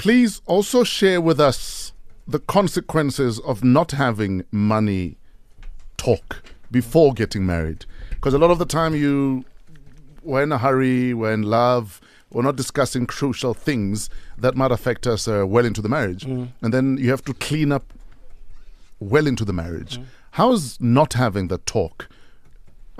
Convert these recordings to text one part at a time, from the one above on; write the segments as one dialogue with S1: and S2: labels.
S1: Please also share with us the consequences of not having money talk before getting married. Because a lot of the time you we're in a hurry, we're in love, we're not discussing crucial things that might affect us uh, well into the marriage. And then you have to clean up well into the marriage. How's not having the talk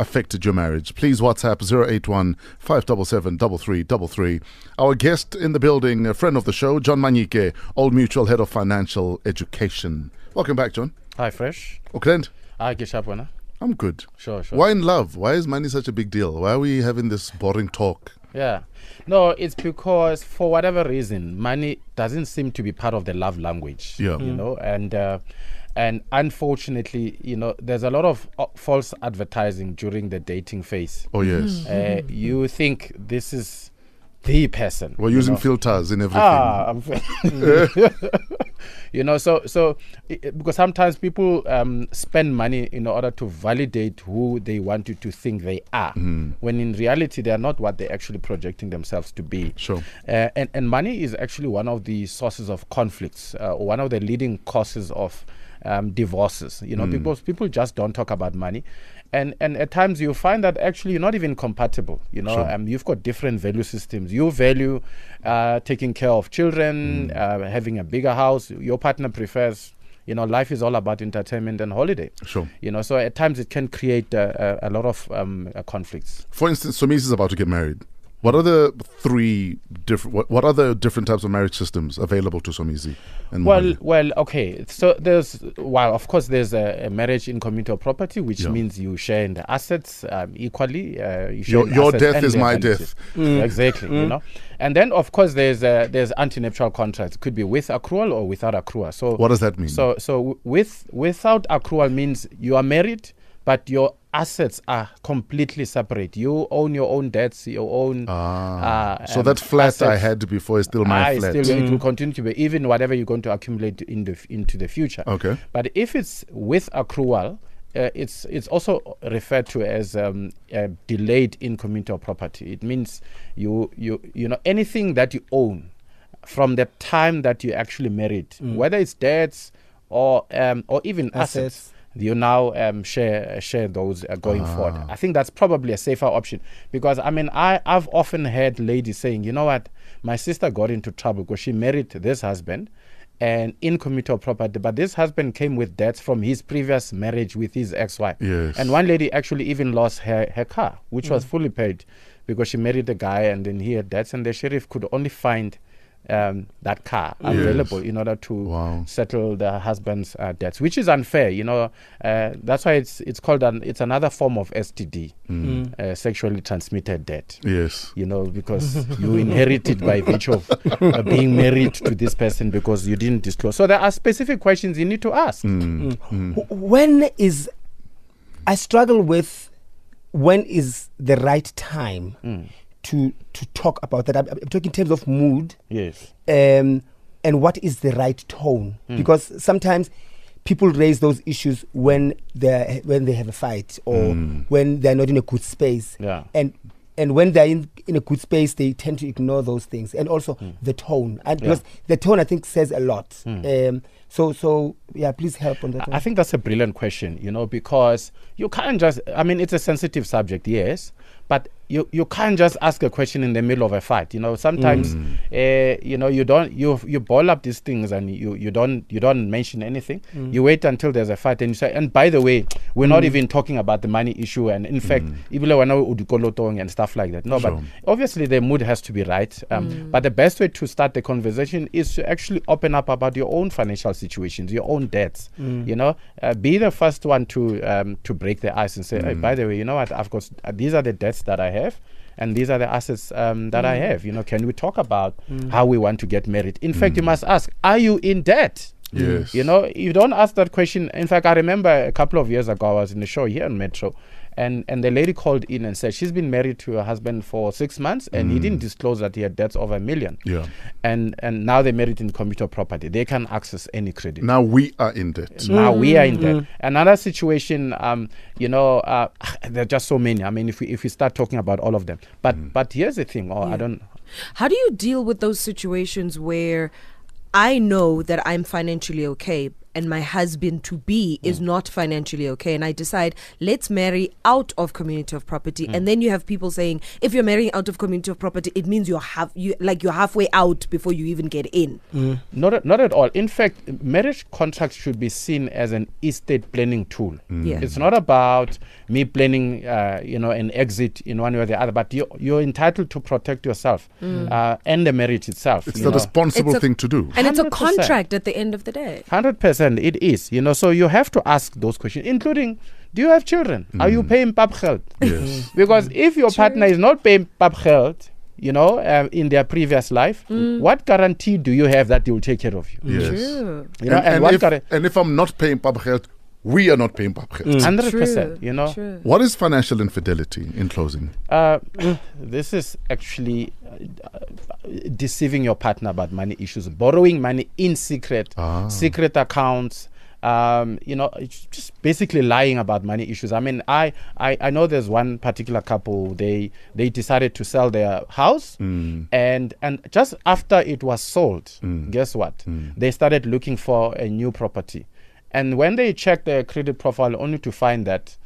S1: affected your marriage? Please WhatsApp 081 577 3333. Our guest in the building, a friend of the show, John Manyike, Old Mutual Head of Financial Education. Welcome back, John.
S2: Hi, Fresh.
S1: Auckland,
S2: Hi, Gishapwana.
S1: I'm good.
S2: Sure, sure.
S1: Why in love? Why is money such a big deal? Why are we having this boring talk?
S2: Yeah. No, it's because for whatever reason, money doesn't seem to be part of the love language.
S1: Yeah.
S2: You know, and uh, and unfortunately, you know, there's a lot of uh, false advertising during the dating phase.
S1: Oh, yes.
S2: Uh, you think this is the person.
S1: We're using
S2: know.
S1: filters in everything.
S2: Ah, you know, so so i- i- because sometimes people um, spend money in order to validate who they want you to think they are,
S1: Mm-hmm.
S2: when in reality they are not what they're actually projecting themselves to be.
S1: Sure.
S2: Uh, and and money is actually one of the sources of conflicts, uh, or one of the leading causes of um, divorces. You know,
S1: Mm.
S2: because people just don't talk about money. And, and at times you find that actually you're not even compatible. You know,
S1: Sure.
S2: um, you've got different value systems. You value uh, taking care of children, uh, having a bigger house. Your partner prefers, you know, life is all about entertainment and holiday.
S1: Sure.
S2: You know, so at times it can create uh, a, a lot of um, uh, conflicts.
S1: For instance, Somizi is about to get married. What are the three different? What, what are the different types of marriage systems available to Somizi? And
S2: Well,
S1: Mohale?
S2: well, okay. So there's, well, of course, there's a, a marriage in communal property, which
S1: Yeah.
S2: means you share in the assets um, equally. Uh, you share
S1: Your- your death is my
S2: liabilities.
S1: death.
S2: Exactly. You know, and then of course there's uh, there's antenuptial contracts. It could be with accrual or without accrual. So
S1: what does that mean?
S2: so so w- with without accrual means you are married, but your assets are completely separate. You own your own debts, your own.
S1: ah,
S2: uh,
S1: so
S2: um,
S1: that flat I had before is still my
S2: Ah,
S1: flat.
S2: Still, It will continue to be even whatever you're going to accumulate in the into the future.
S1: Okay.
S2: But if it's with accrual, uh, it's it's also referred to as um, uh, delayed in community of property. It means you you you know anything that you own from the time that you actually married, whether it's debts or um, or even assets.
S3: Assets.
S2: You now um, share share those uh, going forward. I think that's probably a safer option because I mean I I've often heard ladies saying, you know what, my sister got into trouble because she married this husband and in community of property, but this husband came with debts from his previous marriage with his ex-wife.
S1: Yes.
S2: And one lady actually even lost her, her car, which was fully paid because she married a guy and then he had debts and the sheriff could only find um, that car
S1: Yes.
S2: available in order to
S1: Wow.
S2: settle the husband's uh, debts, which is unfair. You know, uh, that's why it's it's called an it's another form of STD, uh, sexually transmitted debt.
S1: yes.
S2: You know, because you inherited by virtue of uh, being married to this person because you didn't disclose. So there are specific questions you need to ask.
S1: Mm.
S3: Wh- When is I struggle with when is the right time
S2: Mm.
S3: To to talk about that? I'm, I'm talking in terms of mood
S2: Yes.
S3: um, and what is the right tone
S2: Hmm.
S3: because sometimes people raise those issues when they when they have a fight or when they're not in a good space
S2: Hmm. Yeah.
S3: and and when they're in, in a good space they tend to ignore those things and also the tone and
S2: Hmm. Yeah. Hmm.
S3: because the tone i think says a lot um, so so yeah please help on that
S2: I-
S3: one.
S2: I think that's a brilliant question, you know, because you can't just, I mean, it's a sensitive subject, yes, but you, you can't just ask a question in the middle of a fight. You know, sometimes, uh, you know, you don't, you, you ball up these things and you, you don't, you don't mention anything. You wait until there's a fight and you say, and by the way, we're not even talking about the money issue. And in fact, even when udukolotong and stuff like that. No,
S1: Sure.
S2: but obviously the mood has to be right. Um, But the best way to start the conversation is to actually open up about your own financial situations, your own debts. You know, uh, be the first one to um, to break the ice and say, hey, by the way, you know what? I've got uh, these are the debts that I have. And these are the assets um, that I mm. have. You know, can we talk about mm. how we want to get married? In fact, you mm. must ask: Are you in debt?
S1: Yes.
S2: You know, you don't ask that question. In fact, I remember a couple of years ago, I was in a show here in Metro, and, and the lady called in and said she's been married to her husband for six months, and he didn't disclose that he had debts of a million.
S1: Yeah.
S2: And and now they're married in commuter property. They can access any credit.
S1: Now we are in debt.
S2: Now we are in debt. Another situation, um, you know, uh, there are just so many. I mean, if we if we start talking about all of them, but but here's the thing. Oh, I don't.
S4: How do you deal with those situations where I know that I'm financially okay and my husband to be mm. is not financially okay. And i decide let's marry out of community of property. Mm. and then you have people saying if you're marrying out of community of property it means you're half you like you're halfway out before you even get in. Mm.
S2: not at, not at all. In fact marriage contracts should be seen as an estate planning tool. Mm.
S4: Yeah.
S2: it's not about me planning uh, you know an exit in one way or the other but you, you're entitled to protect yourself mm. uh, and the marriage itself
S1: it's the
S2: know.
S1: responsible
S4: it's a,
S1: thing to do.
S4: And 100%. it's a contract at the end of the day.
S2: 100% it is, you know. So you have to ask those questions, including do you have children? Mm. Are you mm. paying papgeld?
S1: Yes. Mm.
S2: because mm. if your True. partner is not paying papgeld, you know, uh, in their previous life, mm. what guarantee do you have that they will take care of you?
S1: Yes.
S4: True.
S2: You know,
S1: and,
S2: and,
S1: and, if,
S2: gar-
S1: and, if, I'm not paying papgeld, we are not paying Papgeld.
S2: Hundred percent. You know,
S4: True.
S1: What is financial infidelity in closing?
S2: uh, this is actually uh, deceiving your partner about money issues, borrowing money in secret,
S1: Ah.
S2: secret accounts. Um, you know, it's just basically lying about money issues. I mean, I, I, I know there's one particular couple. They they decided to sell their house,
S1: Mm.
S2: and and just after it was sold,
S1: Mm.
S2: guess what? They started looking for a new property, and when they check their credit profile, only to find that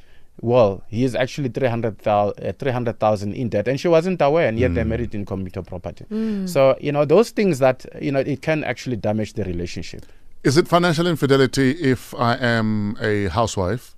S2: well, he is actually 300,000 uh, 300,000 in debt, and she wasn't aware, and yet they're married in commuter property. So, you know, those things that, you know, it can actually damage the relationship.
S1: Is it financial infidelity if I am a housewife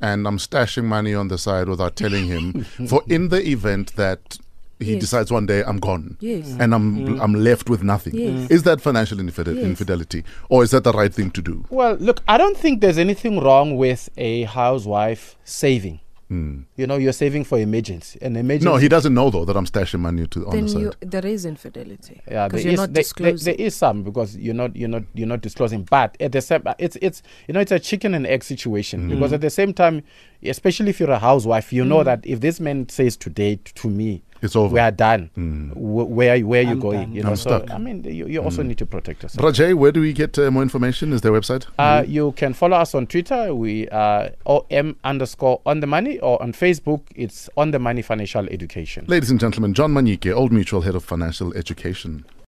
S1: and I'm stashing money on the side without telling him for in the event that he
S4: Yes.
S1: decides one day I'm gone
S4: Yes.
S1: and I'm mm. Mm. I'm left with nothing?
S4: Yes.
S1: Is that financial infidel-
S4: Yes.
S1: infidelity or is that the right thing to do?
S2: Well, look, I don't think there's anything wrong with a housewife saving.
S1: Mm.
S2: You know, you're saving for emergency. An emergency.
S1: No, he doesn't know though that I'm stashing money to, on
S4: Then
S1: the side.
S4: you, there is infidelity.
S2: Yeah,
S4: because
S2: there
S4: you're
S2: is-
S4: not
S2: there- there- there is some because you're not you're not you're not disclosing. But at the same, it's it's you know it's a chicken and egg situation hmm. because at the same time, especially if you're a housewife, you know hmm. that if this man says today to me,
S1: It's over.
S2: we are done.
S1: Mm.
S2: where where are you
S3: I'm
S2: going?
S3: done.
S2: You know,
S1: I'm
S2: so
S1: stuck.
S2: I mean, you, you also need to protect yourself.
S1: Rajay, where do we get uh, more information? Is there a website?
S2: Uh, you can follow us on Twitter. We are OM underscore on the money, or on Facebook, it's on the money financial education.
S1: Ladies and gentlemen, John Manyike, Old Mutual Head of Financial Education.